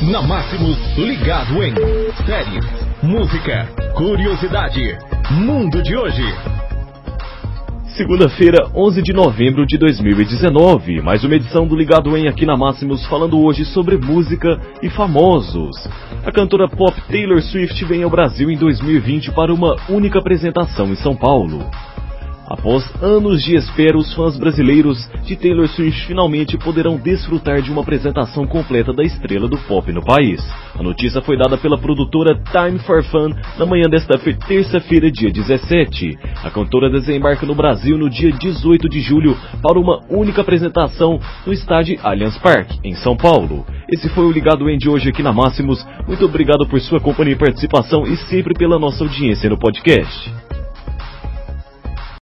Na Máximos, ligado em séries, música, curiosidade, mundo de hoje. Segunda-feira, 11 de novembro de 2019, mais uma edição do Ligado em aqui na Máximos, falando hoje sobre música e famosos. A cantora pop Taylor Swift vem ao Brasil em 2020 para uma única apresentação em São Paulo. Após anos de espera, os fãs brasileiros de Taylor Swift finalmente poderão desfrutar de uma apresentação completa da estrela do pop no país. A notícia foi dada pela produtora Time for Fun na manhã desta terça-feira, dia 17. A cantora desembarca no Brasil no dia 18 de julho para uma única apresentação no estádio Allianz Parque, em São Paulo. Esse foi o Ligado Em de hoje aqui na Máximos. Muito obrigado por sua companhia e participação e sempre pela nossa audiência no podcast.